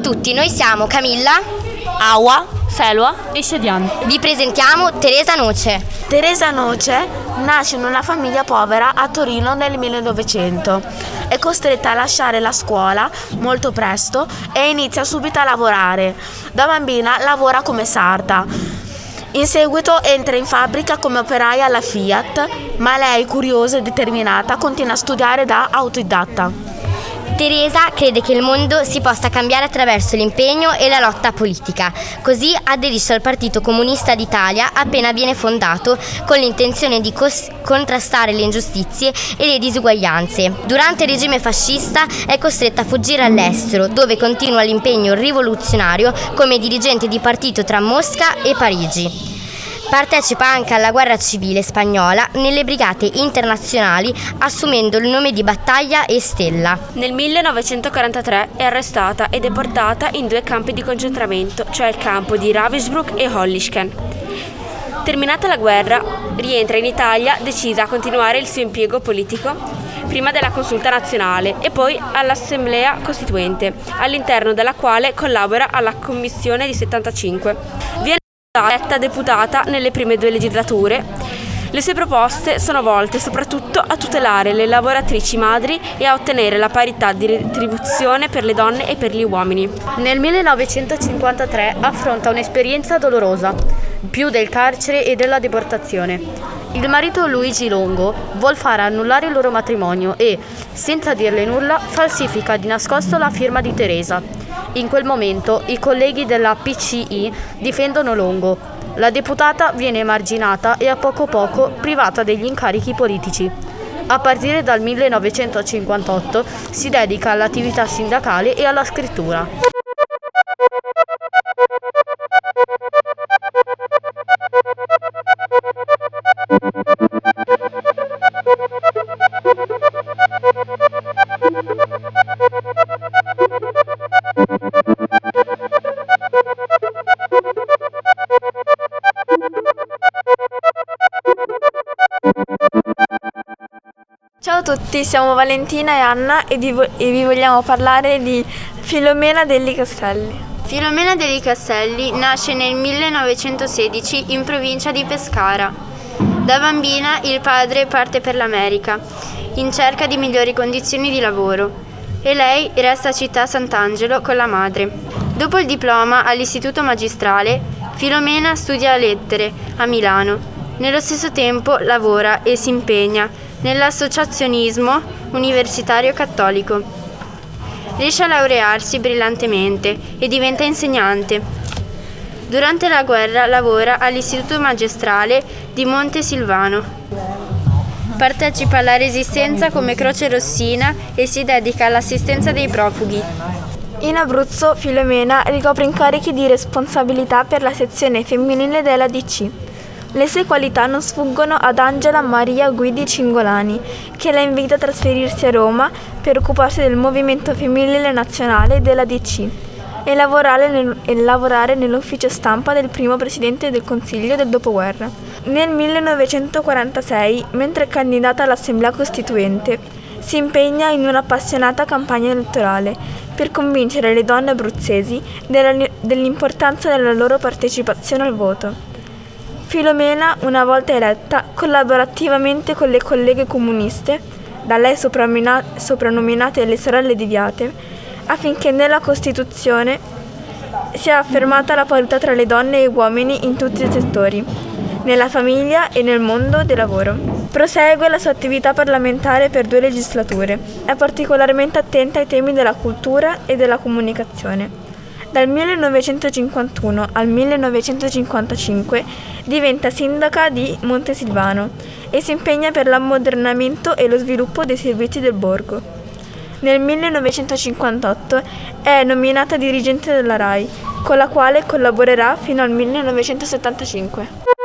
tutti, noi siamo Camilla, Aua, Selva e Shedian. vi presentiamo Teresa Noce. Teresa Noce nasce in una famiglia povera a Torino nel 1900. È costretta a lasciare la scuola molto presto e inizia subito a lavorare. Da bambina lavora come sarta. In seguito entra in fabbrica come operaia alla Fiat, ma lei, curiosa e determinata, continua a studiare da autodidatta. Teresa crede che il mondo si possa cambiare attraverso l'impegno e la lotta politica. Così aderisce al Partito Comunista d'Italia appena viene fondato con l'intenzione di cos- contrastare le ingiustizie e le disuguaglianze. Durante il regime fascista è costretta a fuggire all'estero, dove continua l'impegno rivoluzionario come dirigente di partito tra Mosca e Parigi. Partecipa anche alla guerra civile spagnola nelle brigate internazionali assumendo il nome di Battaglia e Stella. Nel 1943 è arrestata e deportata in due campi di concentramento, cioè il campo di Ravensbrück e Hollischken. Terminata la guerra, rientra in Italia decisa a continuare il suo impiego politico, prima della consulta nazionale e poi all'Assemblea Costituente, all'interno della quale collabora alla Commissione di 75. Eletta deputata nelle prime due legislature. Le sue proposte sono volte soprattutto a tutelare le lavoratrici madri e a ottenere la parità di retribuzione per le donne e per gli uomini. Nel 1953 affronta un'esperienza dolorosa, più del carcere e della deportazione. Il marito Luigi Longo vuol fare annullare il loro matrimonio e, senza dirle nulla, falsifica di nascosto la firma di Teresa. In quel momento i colleghi della PCI difendono Longo. La deputata viene emarginata e a poco poco privata degli incarichi politici. A partire dal 1958 si dedica all'attività sindacale e alla scrittura. A tutti, siamo Valentina e Anna e, vo- e vi vogliamo parlare di Filomena degli Castelli. Filomena degli Castelli nasce nel 1916 in provincia di Pescara. Da bambina il padre parte per l'America in cerca di migliori condizioni di lavoro e lei resta a città Sant'Angelo con la madre. Dopo il diploma all'istituto magistrale, Filomena studia lettere a Milano. Nello stesso tempo lavora e si impegna nell'associazionismo universitario cattolico. Riesce a laurearsi brillantemente e diventa insegnante. Durante la guerra lavora all'Istituto Magistrale di Montesilvano. Partecipa alla Resistenza come Croce Rossina e si dedica all'assistenza dei profughi. In Abruzzo Filomena ricopre incarichi di responsabilità per la sezione femminile della DC. Le sue qualità non sfuggono ad Angela Maria Guidi Cingolani, che la invita a trasferirsi a Roma per occuparsi del movimento femminile nazionale della DC e lavorare, nel- e lavorare nell'ufficio stampa del primo presidente del Consiglio del dopoguerra. Nel 1946, mentre candidata all'Assemblea Costituente, si impegna in un'appassionata campagna elettorale per convincere le donne abruzzesi dell'importanza della loro partecipazione al voto. Filomena, una volta eletta, collabora attivamente con le colleghe comuniste, da lei soprannominate le sorelle di Viate, affinché nella Costituzione sia affermata la parità tra le donne e gli uomini in tutti i settori, nella famiglia e nel mondo del lavoro. Prosegue la sua attività parlamentare per due legislature. È particolarmente attenta ai temi della cultura e della comunicazione. Dal 1951 al 1955 diventa sindaca di Montesilvano e si impegna per l'ammodernamento e lo sviluppo dei servizi del borgo. Nel 1958 è nominata dirigente della RAI, con la quale collaborerà fino al 1975.